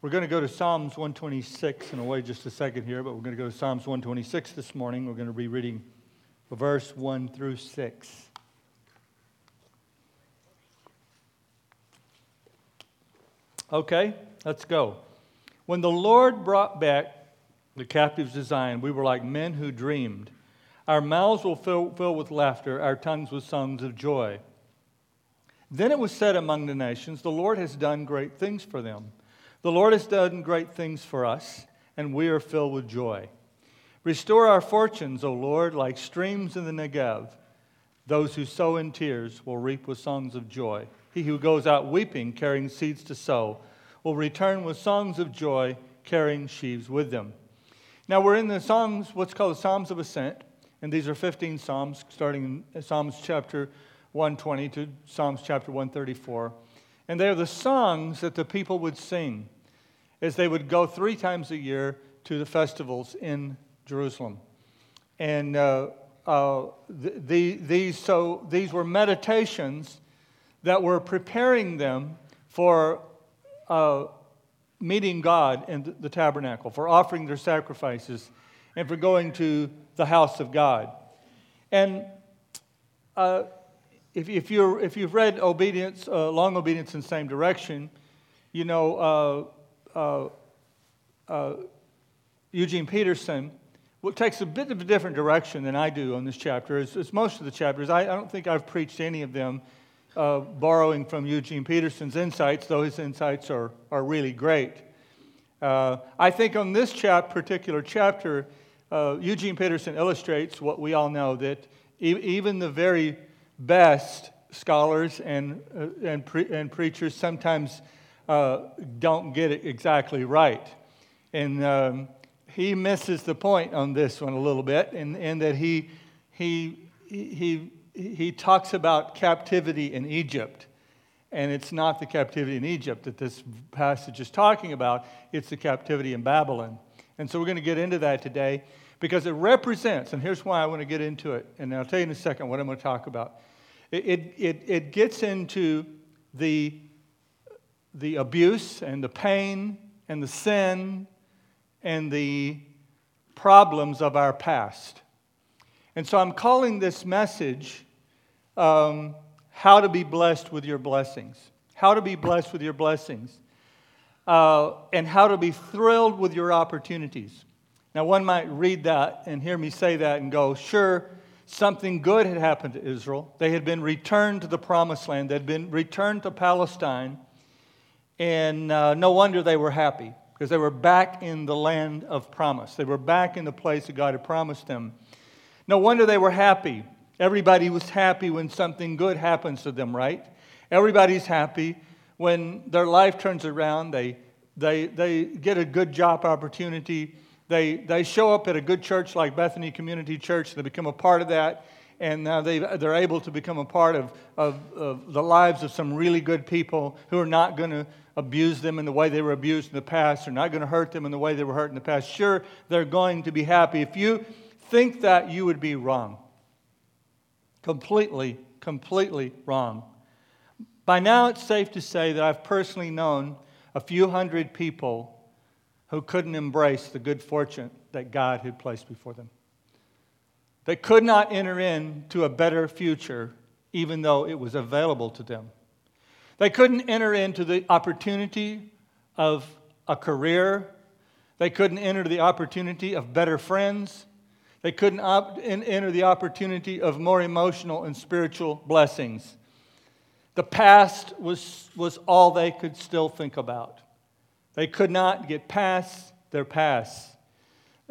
We're going to go to Psalms 126 in a way just a second here, but we're going to go to Psalms 126 this morning. We're going to be reading verse 1 through 6. Okay, let's go. When the Lord brought back the captives to Zion, we were like men who dreamed. Our mouths will fill, fill with laughter, our tongues with songs of joy. Then it was said among the nations, The Lord has done great things for them. The Lord has done great things for us, and we are filled with joy. Restore our fortunes, O Lord, like streams in the Negev. Those who sow in tears will reap with songs of joy. He who goes out weeping, carrying seeds to sow, will return with songs of joy, carrying sheaves with them. Now we're in the Psalms, what's called the Psalms of Ascent, and these are 15 Psalms, starting in Psalms chapter 120 to Psalms chapter 134. And they are the songs that the people would sing as they would go three times a year to the festivals in Jerusalem. And uh, uh, the, these, so these were meditations that were preparing them for uh, meeting God in the tabernacle, for offering their sacrifices, and for going to the house of God. And uh, if, if, you're, if you've read Obedience, uh, Long Obedience in the Same Direction, you know uh, uh, uh, Eugene Peterson takes a bit of a different direction than I do on this chapter. As most of the chapters, I, I, don't think I've preached any of them uh, borrowing from Eugene Peterson's insights, though his insights are, are really great. Uh, I think on this chap, particular chapter, Eugene Peterson illustrates what we all know that e- even the very best scholars and, uh, and, pre- and preachers sometimes uh, don't get it exactly right. And um, he misses the point on this one a little bit, in, in that he, he, he, he talks about captivity in Egypt. And it's not the captivity in Egypt that this passage is talking about, it's the captivity in Babylon. And so we're going to get into that today because it represents, and here's why I want to get into it, and I'll tell you in a second what I'm going to talk about. It, it, it gets into the, the abuse and the pain and the sin and the problems of our past. And so I'm calling this message um, How to Be Blessed with Your Blessings. How to be blessed with your blessings. Uh, and how to be thrilled with your opportunities. Now, one might read that and hear me say that and go, sure, something good had happened to Israel. They had been returned to the promised land, they had been returned to Palestine, and uh, no wonder they were happy because they were back in the land of promise. They were back in the place that God had promised them. No wonder they were happy. Everybody was happy when something good happens to them, right? Everybody's happy when their life turns around. They, they, they get a good job opportunity they, they show up at a good church like Bethany Community Church, they become a part of that, and now they, they're able to become a part of, of, of the lives of some really good people who are not going to abuse them in the way they were abused in the past, they're not going to hurt them in the way they were hurt in the past. Sure, they're going to be happy. If you think that, you would be wrong. Completely, completely wrong. By now, it's safe to say that I've personally known a few hundred people who couldn't embrace the good fortune that God had placed before them. They could not enter into a better future even though it was available to them. They couldn't enter into the opportunity of a career. They couldn't enter the opportunity of better friends. They couldn't op- enter the opportunity of more emotional and spiritual blessings. The past was, was all they could still think about. They could not get past their past.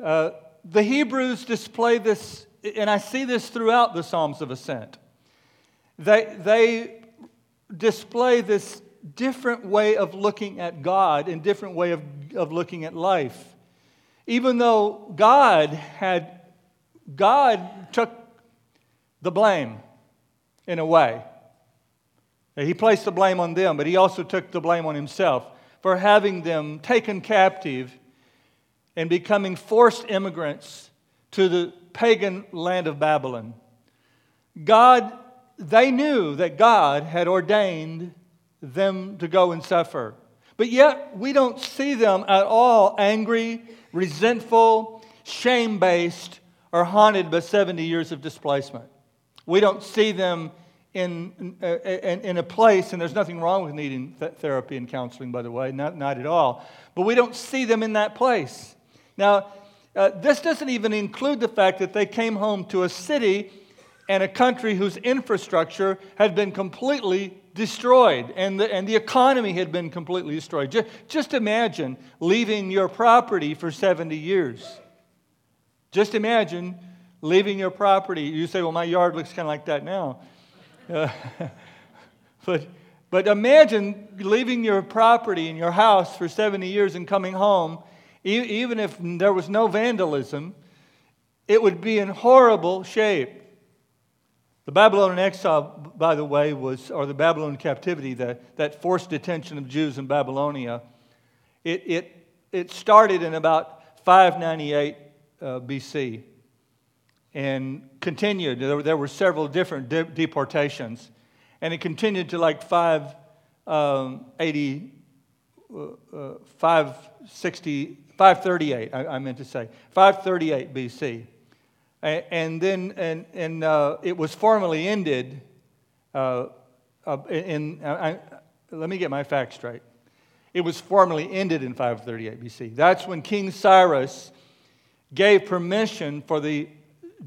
Uh, the Hebrews display this, and I see this throughout the Psalms of Ascent. They, they display this different way of looking at God and different way of, of looking at life. Even though God had, God took the blame in a way. He placed the blame on them, but he also took the blame on himself for having them taken captive and becoming forced immigrants to the pagan land of Babylon. God, they knew that God had ordained them to go and suffer. But yet, we don't see them at all angry, resentful, shame based, or haunted by 70 years of displacement. We don't see them in, in, in, a place, and there's nothing wrong with needing th- therapy and counseling, by the way, not, not at all, but we don't see them in that place. Now, uh, this doesn't even include the fact that they came home to a city and a country whose infrastructure had been completely destroyed and the, and the economy had been completely destroyed. Just, just imagine leaving your property for 70 years. Just imagine leaving your property. You say, well, my yard looks kind of like that now. But, but imagine leaving your property and your house for 70 years and coming home, e- even if there was no vandalism, it would be in horrible shape. The Babylonian exile, by the way, was, or the Babylonian captivity, the, that forced detention of Jews in Babylonia, it, it, it started in about 598 uh, BC and continued. There, there were several different de- deportations, and it continued to like 580, um, uh, uh, 560, 538, I, I meant to say, 538 BC. And then and, and, uh, it was formally ended uh, in, I, let me get my facts straight. It was formally ended in 538 BC. That's when King Cyrus gave permission for the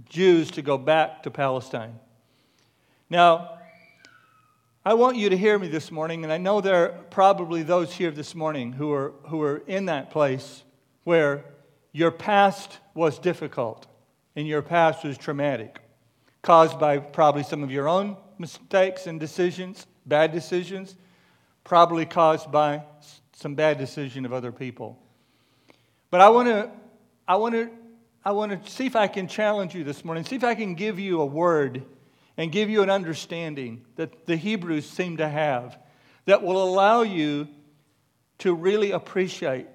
Jews to go back to Palestine. Now, I want you to hear me this morning, and I know there are probably those here this morning who are, who are in that place where your past was difficult and your past was traumatic, caused by probably some of your own mistakes and decisions, bad decisions, probably caused by some bad decision of other people. But I want to I want to I want to see if I can challenge you this morning, see if I can give you a word and give you an understanding that the Hebrews seem to have that will allow you to really appreciate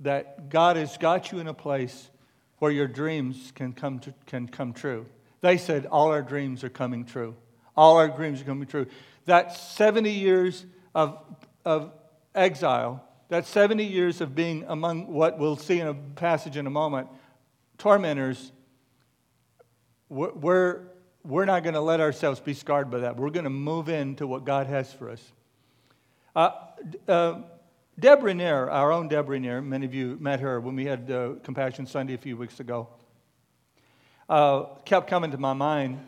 that God has got you in a place where your dreams can come, to, can come true. They said, All our dreams are coming true. All our dreams are coming true. That 70 years of, of exile, that 70 years of being among what we'll see in a passage in a moment, tormentors, we're, we're not going to let ourselves be scarred by that. We're going to move into what God has for us. Uh, uh, Deb Ranier, our own Deb Ranier, many of you met her when we had uh, Compassion Sunday a few weeks ago, uh, kept coming to my mind.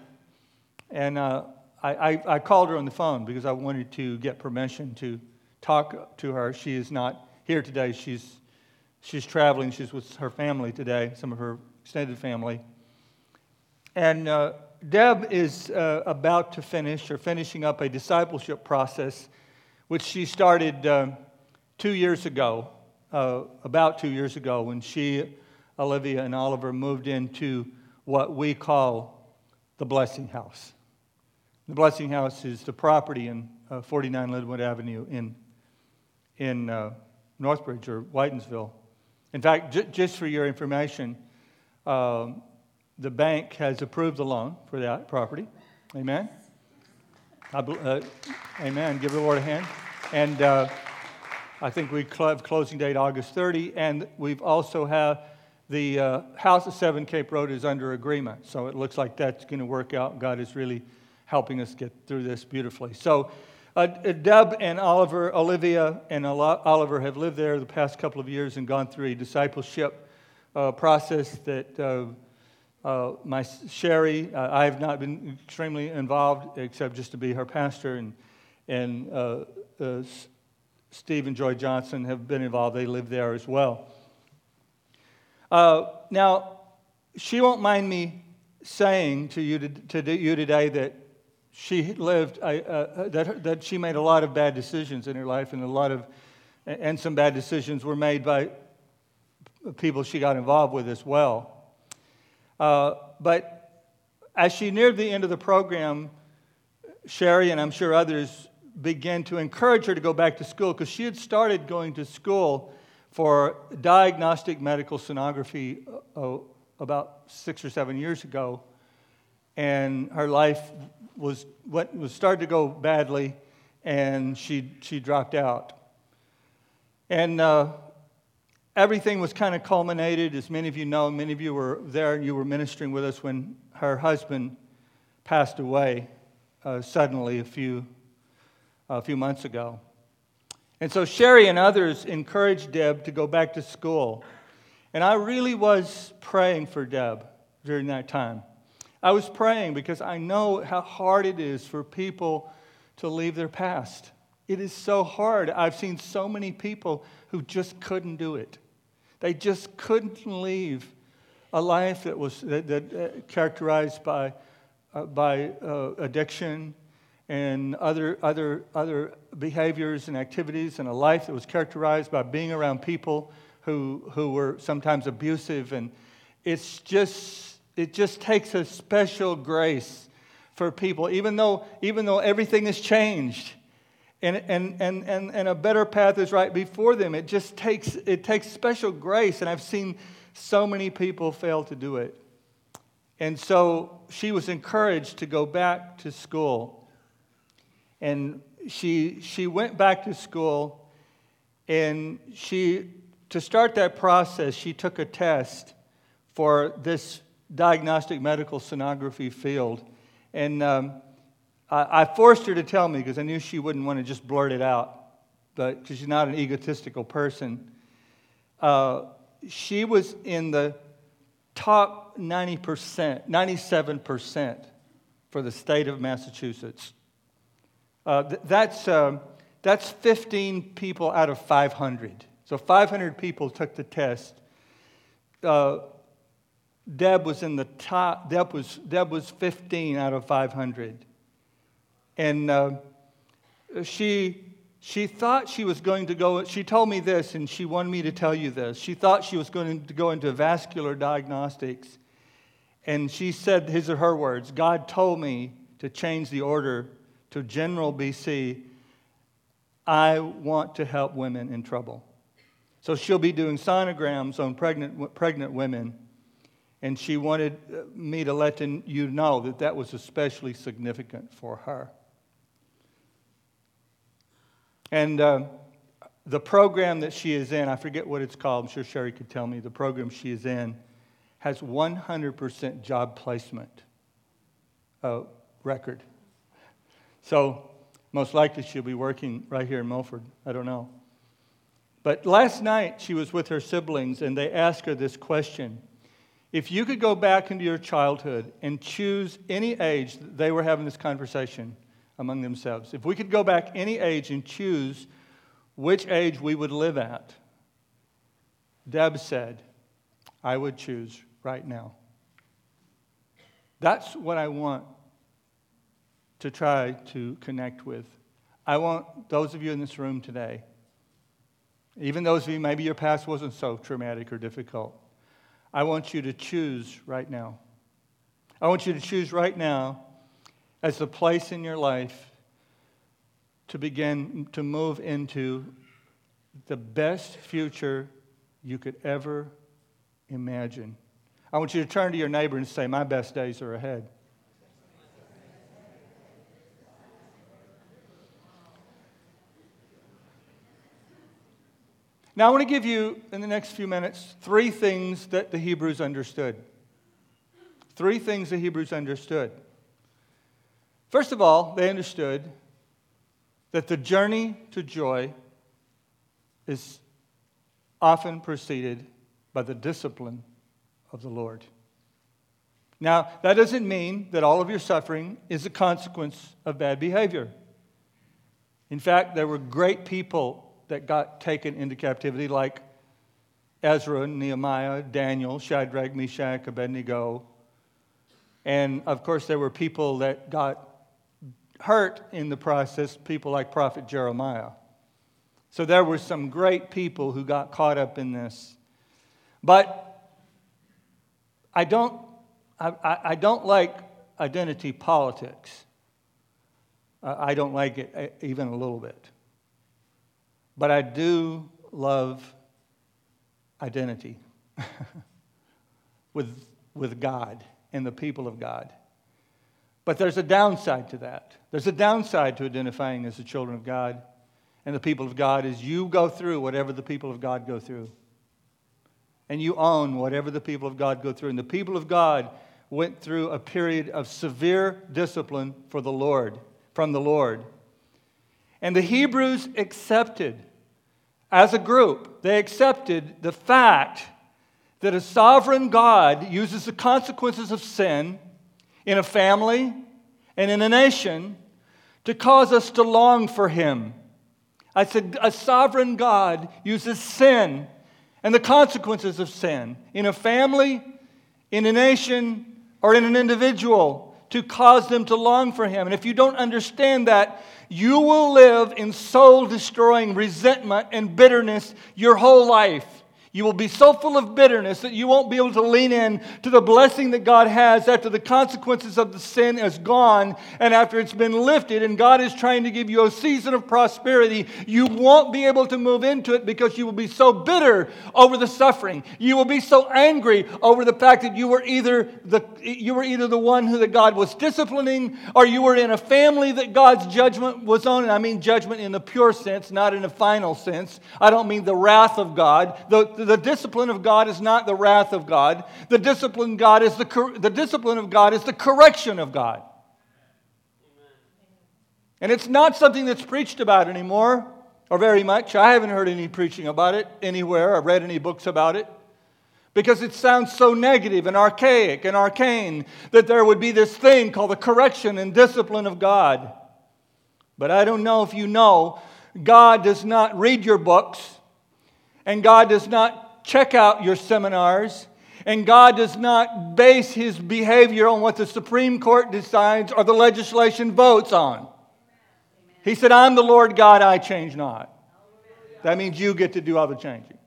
And uh, I, I, I, called her on the phone because I wanted to get permission to talk to her. She is not here today. She's, she's traveling. She's with her family today, some of her extended family. And uh, Deb is uh, about to finish or finishing up a discipleship process, which she started uh, two years ago, uh, about two years ago, when she, Olivia, and Oliver moved into what we call the Blessing House. The Blessing House is the property in uh, 49 Linwood Avenue in, in uh, Northbridge or Whitinsville. In fact, j- just for your information, um, the bank has approved the loan for that property. Amen. Uh, amen. Give the Lord a hand. And uh, I think we have closing date August 30, and we've also have the uh, house at 7 Cape Road is under agreement. So it looks like that's going to work out. God is really helping us get through this beautifully. So uh, Deb and Oliver, Olivia and Oliver have lived there the past couple of years and gone through a discipleship uh, process that uh, uh, my Sherry, uh, I have not been extremely involved except just to be her pastor, and and Steve and Joy Johnson have been involved. They live there as well. Uh, now, she won't mind me saying to you, to, to you today that she lived, uh, that, that she made a lot of bad decisions in her life, and a lot of, and some bad decisions were made by people she got involved with as well. Uh, but as she neared the end of the program, Sherry and I'm sure others began to encourage her to go back to school because she had started going to school for diagnostic medical sonography uh, about six or seven years ago. And her life was, what, was started to go badly, and she, she dropped out. And uh, everything was kind of culminated, as many of you know. Many of you were there and you were ministering with us when her husband passed away uh, suddenly a few, a few months ago. And so Sherry and others encouraged Deb to go back to school. And I really was praying for Deb during that time. I was praying because I know how hard it is for people to leave their past. It is so hard. I've seen so many people who just couldn't do it. They just couldn't leave a life that was that, that uh, characterized by, uh, by uh, addiction and other, other, other behaviors and activities, and a life that was characterized by being around people who, who were sometimes abusive. And it's just, it just takes a special grace for people, even though, even though everything has changed and, and, and, and, and a better path is right before them. It just takes, it takes special grace, and I've seen so many people fail to do it. And so she was encouraged to go back to school. And she, she went back to school, and she, to start that process, she took a test for this diagnostic medical sonography field. And um, I, I forced her to tell me because I knew she wouldn't want to just blurt it out, but because she's not an egotistical person. Uh, she was in the top 90%, 97% for the state of Massachusetts. Uh, th- that's, uh, that's 15 people out of 500. So 500 people took the test. Uh, Deb was in the top, Deb was, Deb was 15 out of 500. And uh, she, she thought she was going to go, she told me this, and she wanted me to tell you this. She thought she was going to go into vascular diagnostics. And she said, "His or her words God told me to change the order to general BC. I want to help women in trouble. So she'll be doing sonograms on pregnant, pregnant women. And she wanted uh, me to let you know that that was especially significant for her. And uh, the program that she is in, I forget what it's called, I'm sure Sherry could tell me, the program she is in has 100% job placement uh, record. So, most likely she'll be working right here in Milford. I don't know. But last night she was with her siblings and they asked her this question If you could go back into your childhood and choose any age, that they were having this conversation among themselves. If we could go back any age and choose which age we would live at, Deb said, I would choose right now. That's what I want to try to connect with. I want those of you in this room today, even those of you, maybe your past wasn't so traumatic or difficult, I want you to choose right now. I want you to choose right now as the place in your life to begin to move into the best future you could ever imagine. I want you to turn to your neighbor and say, My best days are ahead. Now, I want to give you, in the next few minutes, three things that the Hebrews understood. Three things the Hebrews understood. First of all, they understood that the journey to joy is often preceded by the discipline of the Lord. Now, that doesn't mean that all of your suffering is a consequence of bad behavior. In fact, there were great people that got taken into captivity, like Ezra, Nehemiah, Daniel, Shadrach, Meshach, Abednego. And of course, there were people that got hurt in the process people like Prophet Jeremiah. So there were some great people who got caught up in this. But I don't, I, I don't like identity politics. I don't like it uh, even a little bit. But I do love identity with, with God and the people of God. But there's a downside to that. There's a downside to identifying as the children of God. and the people of God is you go through whatever the people of God go through. And you own whatever the people of God go through. And the people of God went through a period of severe discipline for the Lord, from the Lord. And the Hebrews accepted, as a group, they accepted the fact that a sovereign God uses the consequences of sin in a family and in a nation to cause us to long for Him. I said, a sovereign God uses sin and the consequences of sin in a family, in a nation, or in an individual to cause them to long for Him. And if you don't understand that, you will live in soul destroying resentment and bitterness your whole life. You will be so full of bitterness that you won't be able to lean in to the blessing that God has after the consequences of the sin is gone and after it's been lifted and God is trying to give you a season of prosperity. You won't be able to move into it because you will be so bitter over the suffering. You will be so angry over the fact that you were either the, you were either the one who that God was disciplining or you were in a family that God's judgment was on. And I mean judgment in the pure sense, not in a final sense. I don't mean the wrath of God. The, the discipline of God is not the wrath of God. The discipline God is the, the discipline of God is the correction of God. And it's not something that's preached about anymore, or very much. I haven't heard any preaching about it anywhere or read any books about it. Because it sounds so negative and archaic and arcane that there would be this thing called the correction and discipline of God. But I don't know if you know, God does not read your books and God does not check out your seminars, and God does not base his behavior on what the Supreme Court decides or the legislation votes on. He said, I'm the Lord God, I change not. That means you get to do all the changing.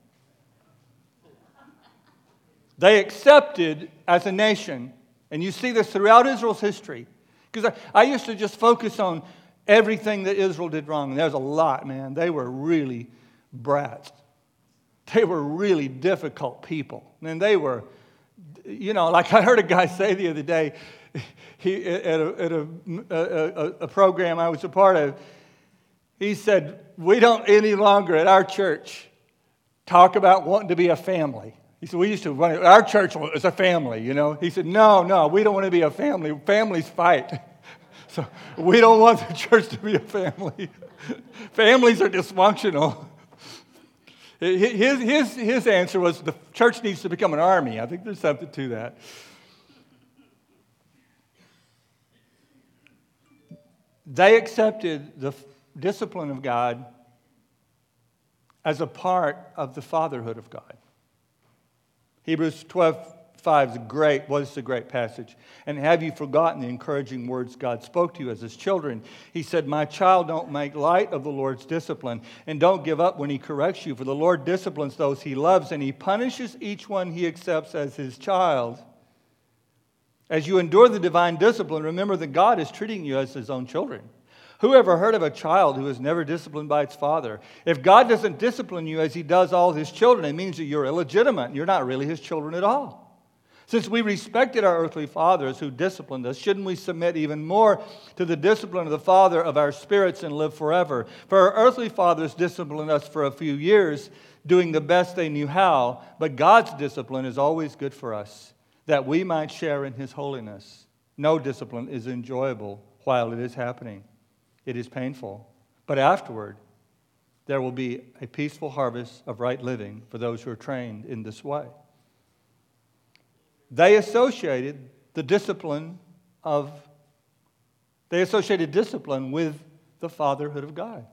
They accepted as a nation, and you see this throughout Israel's history. Because I, I, used to just focus on everything that Israel did wrong, and there's a lot, man. They were really brats. They were really difficult people. And they were, you know, like I heard a guy say the other day, he, at, a, at a, a, a program I was a part of, he said, We don't any longer at our church talk about wanting to be a family. He said, We used to run, our church is a family, you know. He said, No, no, we don't want to be a family. Families fight. So we don't want the church to be a family. Families are dysfunctional. His, his, his answer was the church needs to become an army. I think there's something to that. They accepted the discipline of God as a part of the fatherhood of God. Hebrews 12 5 is great, was a great passage. And have you forgotten the encouraging words God spoke to you as his children? He said, My child, don't make light of the Lord's discipline, and don't give up when he corrects you, for the Lord disciplines those he loves, and he punishes each one he accepts as his child. As you endure the divine discipline, remember that God is treating you as his own children. Who ever heard of a child who is never disciplined by its father? If God doesn't discipline you as he does all his children, it means that you're illegitimate. You're not really his children at all. Since we respected our earthly fathers who disciplined us, shouldn't we submit even more to the discipline of the Father of our spirits and live forever? For our earthly fathers disciplined us for a few years, doing the best they knew how, but God's discipline is always good for us, that we might share in His holiness. No discipline is enjoyable while it is happening, it is painful. But afterward, there will be a peaceful harvest of right living for those who are trained in this way. They associated the discipline of, they associated discipline with the fatherhood of God.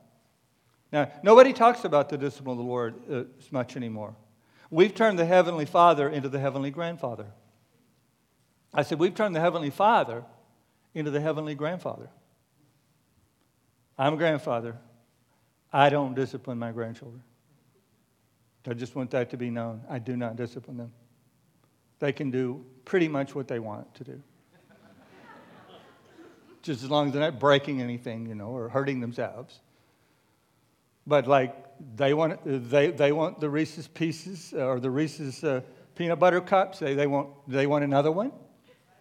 Now, nobody talks about the discipline of the Lord uh, as much anymore. We've turned the Heavenly Father into the Heavenly Grandfather. I said, we've turned the Heavenly Father into the Heavenly Grandfather. I'm a grandfather. I don't discipline my grandchildren. I just want that to be known. I do not discipline them they can do pretty much what they want to do. Just as long as they're not breaking anything, you know, or hurting themselves. But like they want, they, they want the Reese's Pieces uh, or the Reese's uh, peanut butter cups. They, they want, they want another one.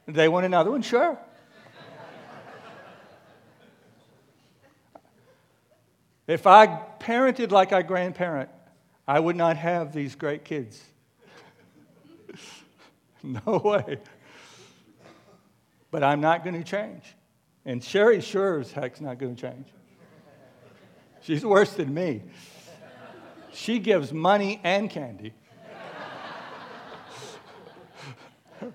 They want another one, sure. If I parented like I grandparent, I would not have these great kids. no way. But I'm not going to change. And Sherry sure as heck's not going to change. She's worse than me. She gives money and candy.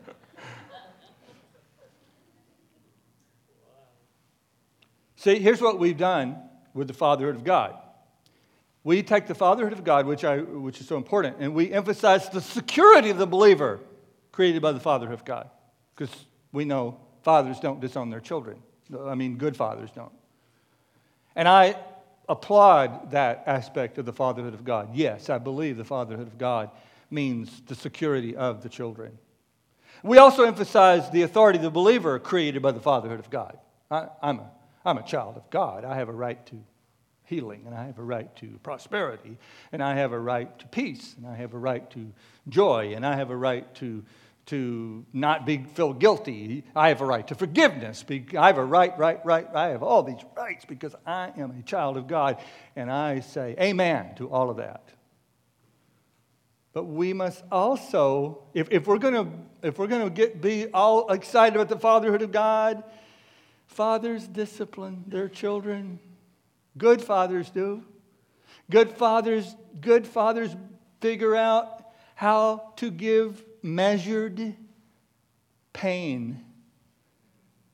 See, here's what we've done with the fatherhood of God. We take the fatherhood of God, which, I, which is so important, and we emphasize the security of the believer created by the fatherhood of God. Because we know fathers don't disown their children. I mean, good fathers don't. And I applaud that aspect of the fatherhood of God. Yes, I believe the fatherhood of God means the security of the children. We also emphasize the authority of the believer created by the fatherhood of God. I, am a, I'm a child of God. I have a right to healing, and I have a right to prosperity, and I have a right to peace, and I have a right to joy, and I have a right to to not be feel guilty. I have a right to forgiveness. I have a right, right, right. I have all these rights because I am a child of God. And I say amen to all of that. But we must also, if, if we're going to get be all excited about the fatherhood of God, fathers discipline their children. Good fathers do. Good fathers, good fathers figure out how to give measured pain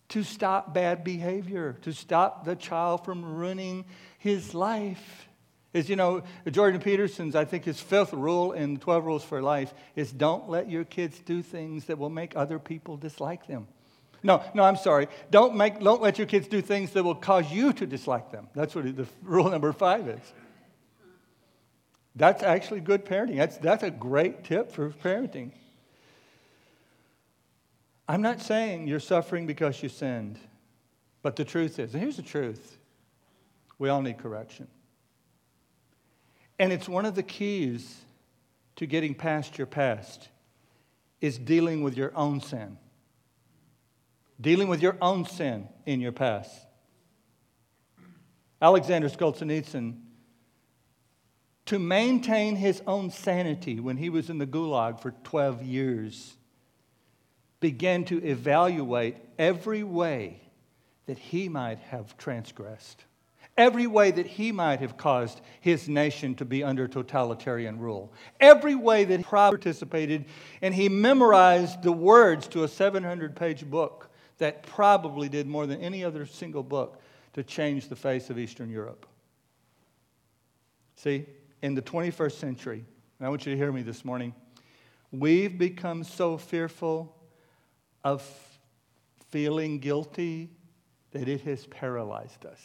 to stop bad behavior, to stop the child from ruining his life. Is you know, Jordan Peterson's, I think his fifth rule in 12 Rules for Life is don't let your kids do things that will make other people dislike them. No, no, I'm sorry. Don't, make, don't let your kids do things that will cause you to dislike them. That's what the rule number five is. That's actually good parenting. That's, that's a great tip for parenting. I'm not saying you're suffering because you sinned, but the truth is, and here's the truth we all need correction. And it's one of the keys to getting past your past is dealing with your own sin. Dealing with your own sin in your past. Alexander Solzhenitsyn, to maintain his own sanity when he was in the gulag for 12 years, began to evaluate every way that he might have transgressed, every way that he might have caused his nation to be under totalitarian rule, every way that he participated, and he memorized the words to a 700 page book that probably did more than any other single book to change the face of Eastern Europe. See, in the 21st century, and I want you to hear me this morning, we've become so fearful of feeling guilty that it has paralyzed us.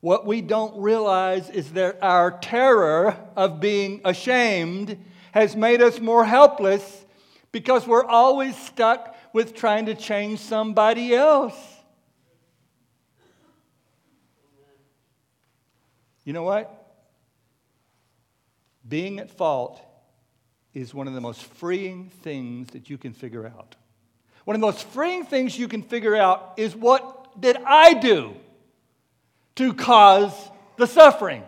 What we don't realize is that our terror of being ashamed has made us more helpless because we're always stuck with trying to change somebody else. You know what? Being at fault is one of the most freeing things that you can figure out. One of the most freeing things you can figure out is what did I do to cause the suffering?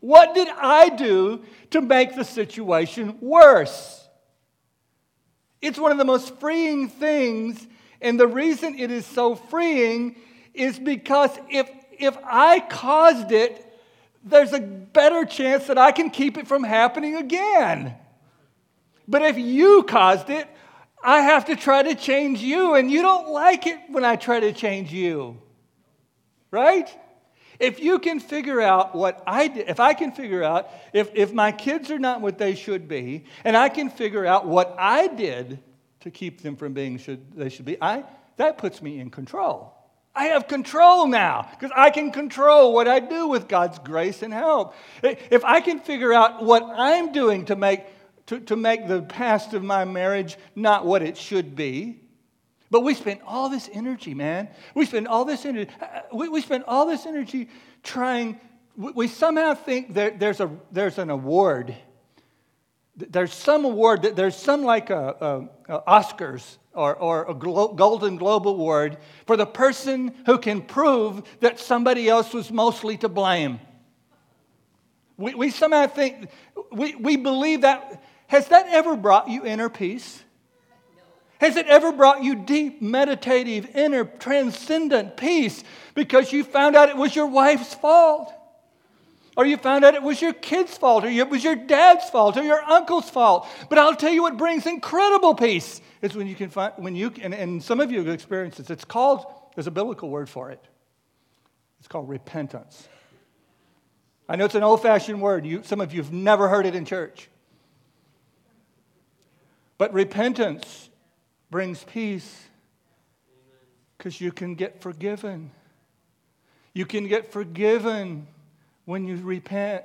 What did I do to make the situation worse? It's one of the most freeing things, and the reason it is so freeing is because if, if I caused it, there's a better chance that I can keep it from happening again. But if you caused it, I have to try to change you, and you don't like it when I try to change you. Right? If you can figure out what I did, if I can figure out if, if my kids are not what they should be, and I can figure out what I did to keep them from being should they should be, I, that puts me in control. I have control now because I can control what I do with God's grace and help. If I can figure out what I'm doing to make to, to make the past of my marriage not what it should be. But we spend all this energy, man. We spend all this energy. Uh, uh, we, we spend all this energy trying. We, we somehow think there, there's, a, there's an award there's some award, that there's some like a, a, a Oscars or, or a Glo- Golden Globe Award for the person who can prove that somebody else was mostly to blame. We, we somehow think, we, we believe that. Has that ever brought you inner peace? Has it ever brought you deep, meditative, inner, transcendent peace because you found out it was your wife's fault? Or you found out it was your kid's fault, or it was your dad's fault, or your uncle's fault. But I'll tell you what brings incredible peace is when you can find, when you, and, and some of you have experienced this, it's called, there's a biblical word for it. It's called repentance. I know it's an old fashioned word. You, some of you have never heard it in church. But repentance brings peace because you can get forgiven. You can get forgiven when you repent.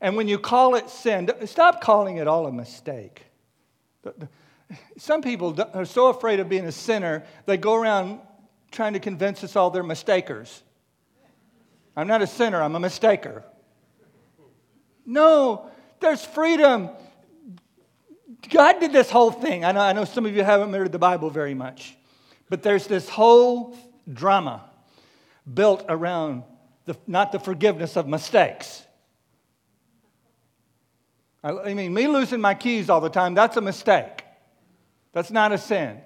And when you call it sin, stop calling it all a mistake. Some people are so afraid of being a sinner, they go around trying to convince us all they're mistakers. I'm not a sinner, I'm a mistaker. No, there's freedom. God did this whole thing. I know, I know some of you haven't read the Bible very much, but there's this whole drama built around the, not the forgiveness of mistakes. I, I mean, me losing my keys all the time, that's a mistake. That's not a sin.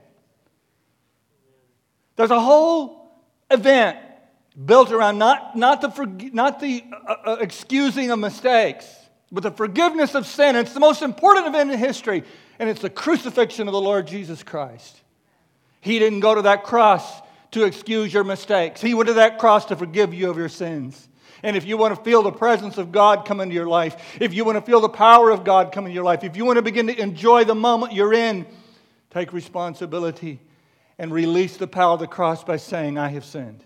There's a whole event built around not, not the, not the uh, uh, excusing of mistakes, but the forgiveness of sin. It's the most important event in history, and it's the crucifixion of the Lord Jesus Christ. He didn't go to that cross to excuse your mistakes. He went to that cross to forgive you of your sins. And if you want to feel the presence of God come into your life, if you want to feel the power of God come into your life, if you want to begin to enjoy the moment you're in, take responsibility and release the power of the cross by saying, I have sinned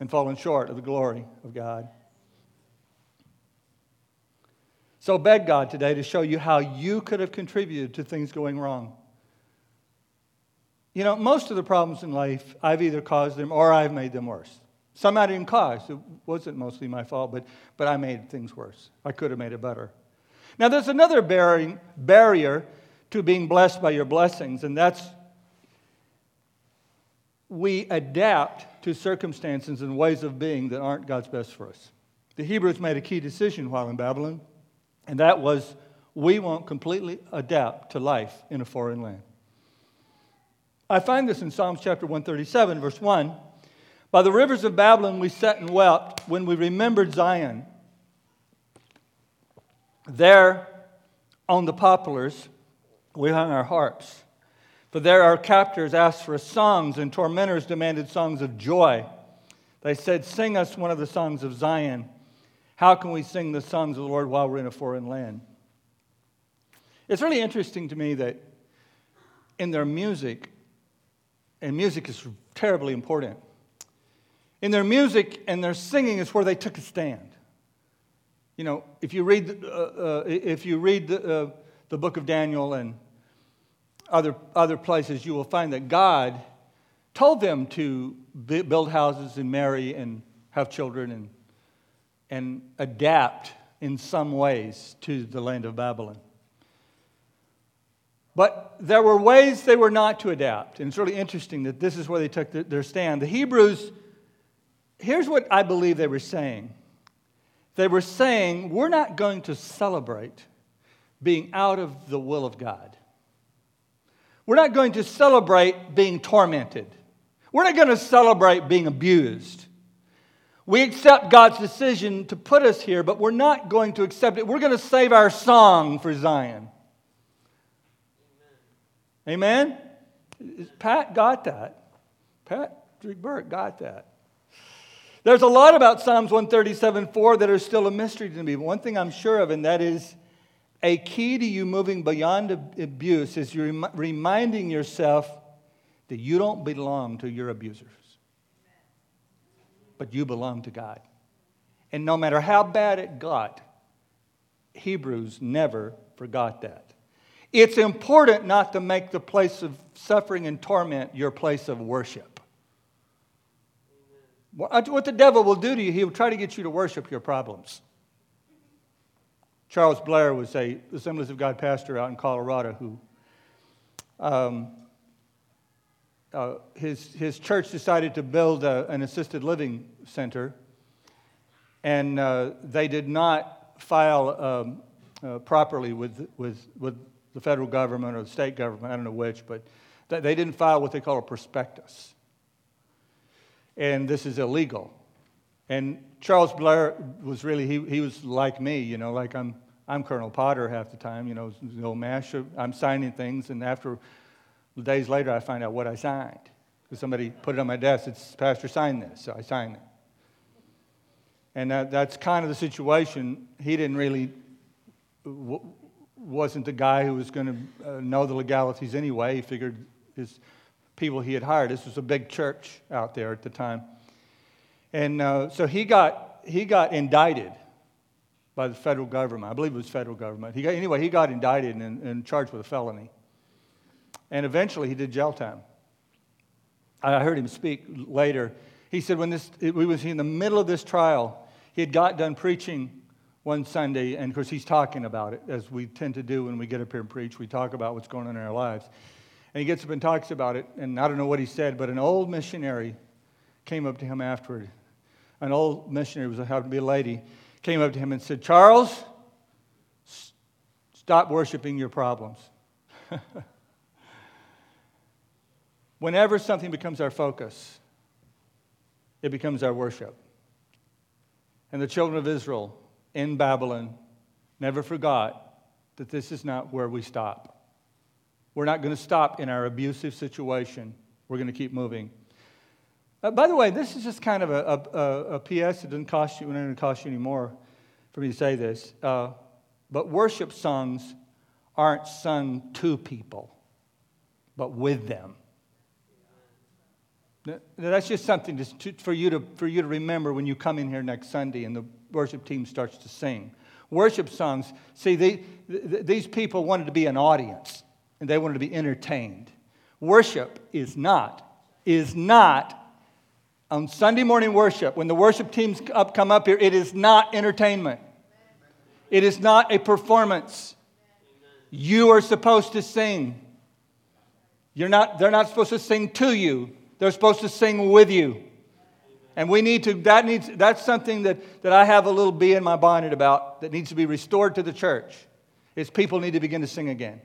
and fallen short of the glory of God. So beg God today to show you how you could have contributed to things going wrong. You know, most of the problems in life, I've either caused them or I've made them worse. Some I didn't cause. It wasn't mostly my fault, but, but I made things worse. I could have made it better. Now, there's another barrier to being blessed by your blessings, and that's we adapt to circumstances and ways of being that aren't God's best for us. The Hebrews made a key decision while in Babylon, and that was we won't completely adapt to life in a foreign land. I find this in Psalms chapter 137, verse 1. By the rivers of Babylon we sat and wept when we remembered Zion. There on the poplars we hung our harps. For there our captors asked for songs, and tormentors demanded songs of joy. They said, Sing us one of the songs of Zion. How can we sing the songs of the Lord while we're in a foreign land? It's really interesting to me that in their music, and music is terribly important. In their music and their singing is where they took a stand. You know, if you read, uh, uh, if you read the, uh, the book of Daniel and other, other places, you will find that God told them to build houses and marry and have children and, and adapt in some ways to the land of Babylon. But there were ways they were not to adapt. And it's really interesting that this is where they took their stand. The Hebrews, here's what I believe they were saying they were saying, We're not going to celebrate being out of the will of God. We're not going to celebrate being tormented. We're not going to celebrate being abused. We accept God's decision to put us here, but we're not going to accept it. We're going to save our song for Zion. Amen? Pat got that. Patrick Burke got that. There's a lot about Psalms 137 4 that are still a mystery to me. But one thing I'm sure of, and that is a key to you moving beyond abuse, is you rem- reminding yourself that you don't belong to your abusers, but you belong to God. And no matter how bad it got, Hebrews never forgot that. It's important not to make the place of suffering and torment your place of worship. What the devil will do to you, he will try to get you to worship your problems. Charles Blair was a Assemblies of God pastor out in Colorado who um, uh, his, his church decided to build a, an assisted living center, and uh, they did not file um, uh, properly with, with, with the federal government or the state government, I don't know which, but they didn't file what they call a prospectus. And this is illegal. And Charles Blair was really, he, he was like me, you know, like I'm, I'm Colonel Potter half the time, you know, no master. I'm signing things, and after days later, I find out what I signed. Because somebody put it on my desk, it's Pastor, signed this. So I signed it. And that, that's kind of the situation. He didn't really, w- wasn't the guy who was going to uh, know the legalities anyway. He figured his people he had hired, this was a big church out there at the time. And uh, so he got, he got indicted by the federal government. I believe it was federal government. He got, anyway, he got indicted and, and charged with a felony. And eventually he did jail time. I heard him speak later. He said when this, we was in the middle of this trial, he had got done preaching one Sunday, and of course he's talking about it, as we tend to do when we get up here and preach. We talk about what's going on in our lives. And he gets up and talks about it, and I don't know what he said, but an old missionary came up to him afterward. An old missionary was happened to be a lady, came up to him and said, Charles, stop worshiping your problems. Whenever something becomes our focus, it becomes our worship. And the children of Israel in Babylon never forgot that this is not where we stop. We're not going to stop in our abusive situation. We're going to keep moving. Uh, by the way, this is just kind of a, a, a PS. It doesn't cost you, it doesn't cost you any more for me to say this. Uh, but worship songs aren't sung to people, but with them. That's just something to, for, you to, for you to remember when you come in here next Sunday and the worship team starts to sing. Worship songs, see, they, these people wanted to be an audience and they wanted to be entertained. Worship is not, is not on Sunday morning worship, when the worship teams up, come up here, it is not entertainment. It is not a performance. You are supposed to sing. You're not, they're not supposed to sing to you, they're supposed to sing with you. And we need to, that needs, that's something that, that I have a little bee in my bonnet about that needs to be restored to the church. Is people need to begin to sing again.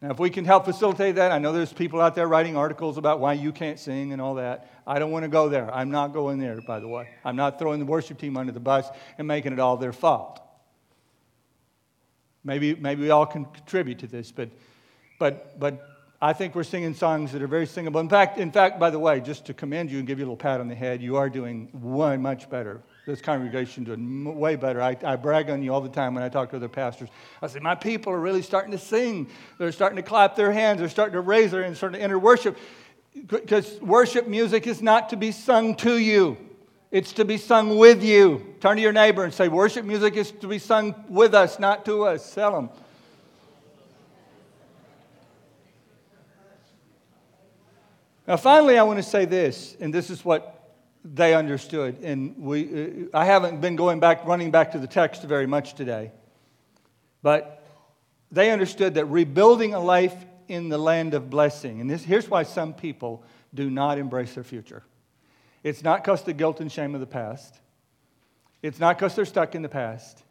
Now, if we can help facilitate that, I know there's people out there writing articles about why you can't sing and all that. I don't want to go there. I'm not going there, by the way. I'm not throwing the worship team under the bus and making it all their fault. Maybe, maybe we all can contribute to this, but, but, but I think we're singing songs that are very singable. In fact, in fact, by the way, just to commend you and give you a little pat on the head, you are doing way much better this congregation doing way better. I, I, brag on you all the time when I talk to other pastors. I say, My people are really starting to sing. They're starting to clap their hands. They're starting to raise their hands, starting to enter worship. Because worship music is not to be sung to you, it's to be sung with you. Turn to your neighbor and say, Worship music is to be sung with us, not to us. Tell them. Now, finally, I want to say this, and this is what they understood. And we, uh, I haven't been going back, running back to the text very much today. But they understood that rebuilding a life in the land of blessing, and this, here's why some people do not embrace their future. It's not because the guilt and shame of the past. It's not because they're stuck in the past.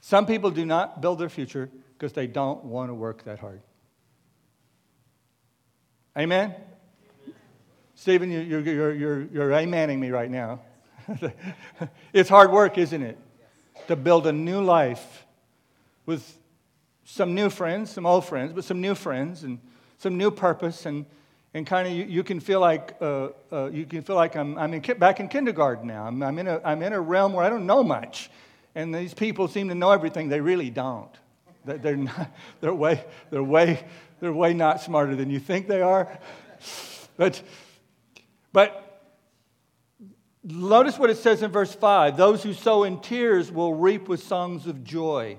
Some people do not build their future because they don't want to work that hard. Amen? Stephen, you're, you're, you're, you're amening me right now. it's hard work, isn't it? To build a new life with some new friends, some old friends, but some new friends and some new purpose. And, and kind of you, you, can feel like, uh, uh, you can feel like I'm, I'm in, back in kindergarten now. I'm, I'm, in a, I'm in a realm where I don't know much. And these people seem to know everything. They really don't. They're, not, they're, way, they're, way, they're way not smarter than you think they are. But but notice what it says in verse 5 those who sow in tears will reap with songs of joy.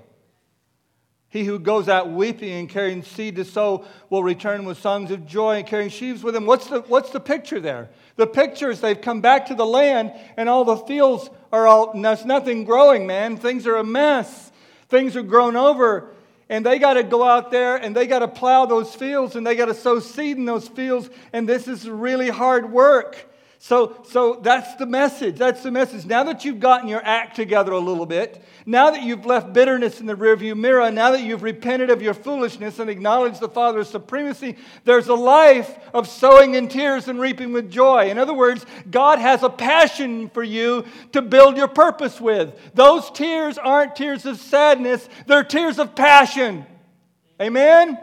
He who goes out weeping and carrying seed to sow will return with songs of joy and carrying sheaves with him. What's the, what's the picture there? The picture is they've come back to the land and all the fields are all, there's nothing growing, man. Things are a mess. Things are grown over. And they got to go out there and they got to plow those fields and they got to sow seed in those fields. And this is really hard work. So, so that's the message. That's the message. Now that you've gotten your act together a little bit, now that you've left bitterness in the rearview mirror, now that you've repented of your foolishness and acknowledged the Father's supremacy, there's a life of sowing in tears and reaping with joy. In other words, God has a passion for you to build your purpose with. Those tears aren't tears of sadness, they're tears of passion. Amen?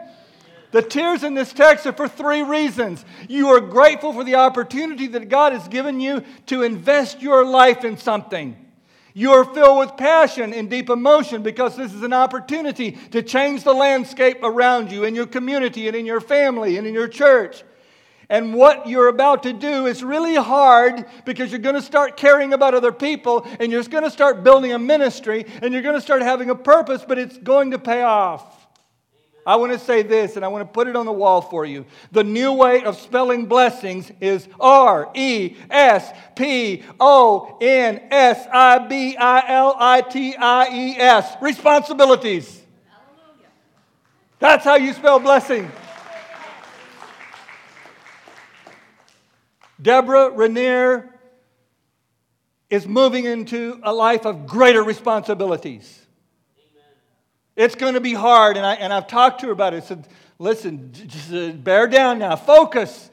The tears in this text are for three reasons. You are grateful for the opportunity that God has given you to invest your life in something. You are filled with passion and deep emotion because this is an opportunity to change the landscape around you in your community and in your family and in your church. And what you're about to do is really hard because you're going to start caring about other people and you're going to start building a ministry and you're going to start having a purpose, but it's going to pay off. I want to say this, and I want to put it on the wall for you. The new way of spelling blessings is R E S P O N S I B I L I T I E S. Responsibilities. That's how you spell blessing. Deborah Rainier is moving into a life of greater responsibilities. It's going to be hard. And, I, and I've talked to her about it. I said, listen, just bear down now, focus.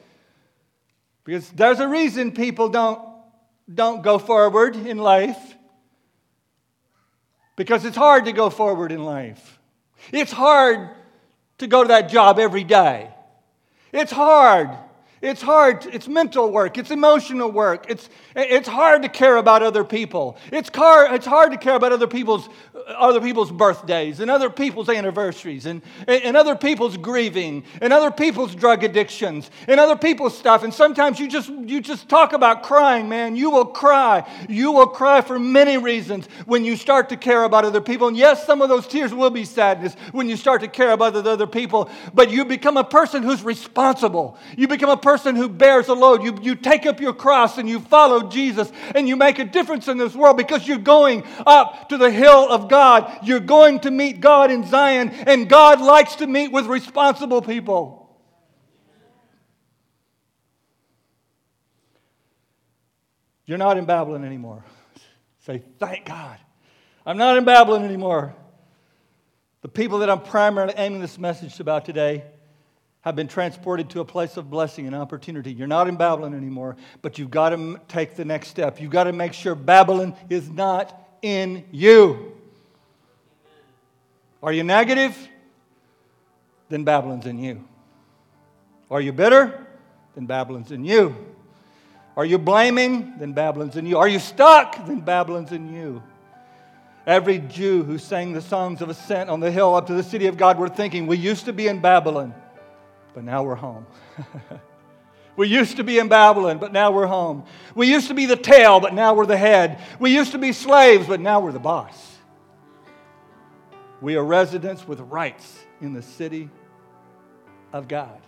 Because there's a reason people don't, don't go forward in life. Because it's hard to go forward in life. It's hard to go to that job every day. It's hard it's hard. It's mental work. It's emotional work. It's, it's hard to care about other people. It's, car, it's hard to care about other people's, other people's birthdays and other people's anniversaries and, and other people's grieving and other people's drug addictions and other people's stuff. And sometimes you just, you just talk about crying, man. You will cry. You will cry for many reasons when you start to care about other people. And yes, some of those tears will be sadness when you start to care about other people, but you become a person who's responsible. You become a person who bears a load. You, you take up your cross and you follow Jesus and you make a difference in this world because you're going up to the hill of God. You're going to meet God in Zion, and God likes to meet with responsible people. You're not in Babylon anymore. Say, thank God. I'm not in Babylon anymore. The people that I'm primarily aiming this message about today have been transported to a place of blessing and opportunity. You're not in Babylon anymore, but you've got to take the next step. You've got to make sure Babylon is not in you. Are you negative? Then Babylon's in you. Are you bitter? Then Babylon's in you. Are you blaming? Then Babylon's in you. Are you stuck? Then Babylon's in you. Every Jew who sang the songs of ascent on the hill up to the city of God were thinking, We used to be in Babylon but now we're home. we used to be in Babylon, but now we're home. We used to be the tail, but now we're the head. We used to be slaves, but now we're the boss. We are residents with rights in the city of God.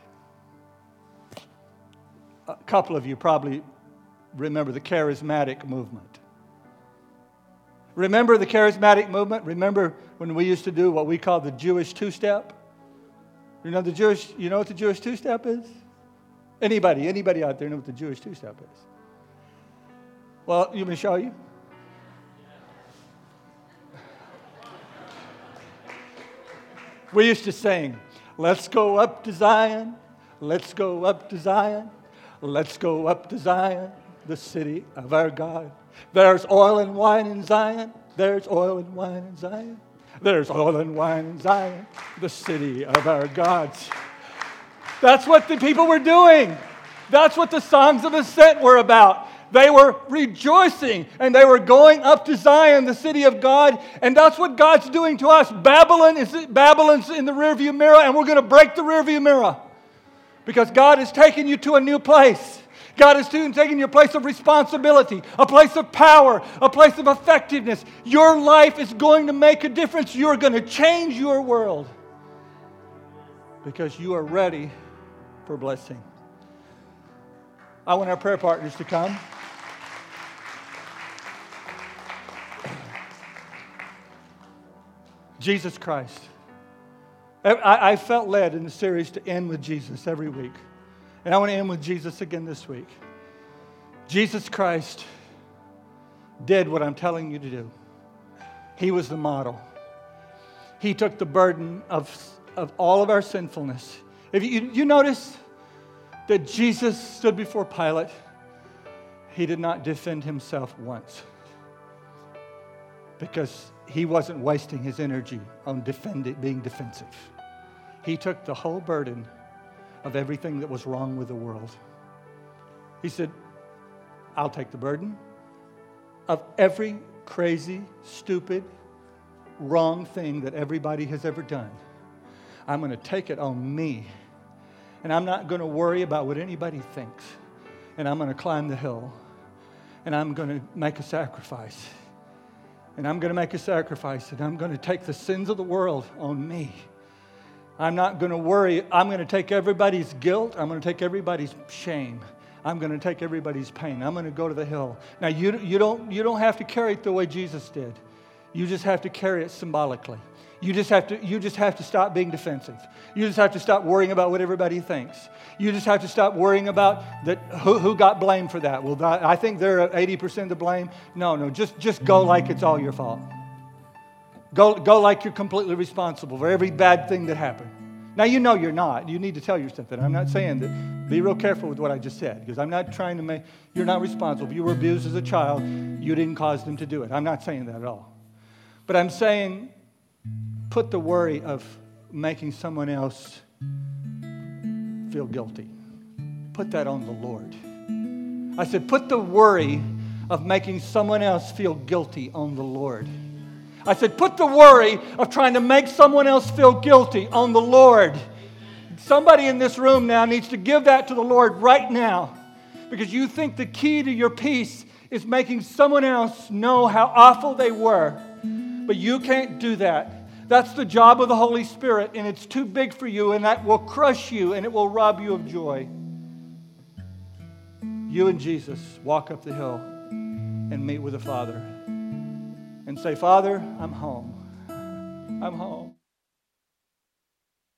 A couple of you probably remember the charismatic movement. Remember the charismatic movement? Remember when we used to do what we call the Jewish two step? You know the Jewish, you know what the Jewish two-step is? Anybody, anybody out there know what the Jewish two-step is? Well, you want me show you? We used to sing, Let's go up to Zion, let's go up to Zion, let's go up to Zion, the city of our God. There's oil and wine in Zion, there's oil and wine in Zion. There's oil and wine in Zion, the city of our gods. That's what the people were doing. That's what the songs of ascent were about. They were rejoicing and they were going up to Zion, the city of God, and that's what God's doing to us. Babylon is Babylon's in the rearview mirror, and we're going to break the rearview mirror because God is taking you to a new place. God is taking you a place of responsibility, a place of power, a place of effectiveness. Your life is going to make a difference. You're going to change your world because you are ready for blessing. I want our prayer partners to come. Jesus Christ. I, I, felt led in the series to end with Jesus every week. And I want to end with Jesus again this week. Jesus Christ did what I'm telling you to do. He was the model. He took the burden of, of all of our sinfulness. If you, you notice that Jesus stood before Pilate, he did not defend himself once because he wasn't wasting his energy on being defensive. He took the whole burden of everything that was wrong with the world. He said, I'll take the burden of every crazy, stupid, wrong thing that everybody has ever done. I'm going to take it on me. And I'm not going to worry about what anybody thinks. And I'm going to climb the hill. And I'm going to make a sacrifice and I'm going to make a sacrifice and I'm going to take the sins of the world on me. I'm not going to worry. I'm going to take everybody's guilt. I'm going to take everybody's shame. I'm going to take everybody's pain. I'm going to go to the hill. Now, you, you, don't, you don't have to carry it the way Jesus did, you just have to carry it symbolically. You just, have to, you just have to stop being defensive. You just have to stop worrying about what everybody thinks. You just have to stop worrying about that, who, who got blamed for that. Well, I think they're 80% to blame. No, no, just, just go like it's all your fault. Go, go like you're completely responsible for every bad thing that happened. Now, you know you're not. You need to tell yourself that. I'm not saying that. Be real careful with what I just said because I'm not trying to make, you're not responsible. If you were abused as a child, you didn't cause them to do it. I'm not saying that at all. But I'm saying put the worry of making someone else feel guilty. Put that on the Lord. I said, put the worry of making someone else feel guilty on the Lord. I said, put the worry of trying to make someone else feel guilty on the Lord. Somebody in this room now needs to give that to the Lord right now because you think the key to your peace is making someone else know how awful they were. But you can't do that. That's the job of the Holy Spirit, and it's too big for you, and that will crush you, and it will rob you of joy. You and Jesus walk up the hill and meet with the Father and say, Father, I'm home. I'm home.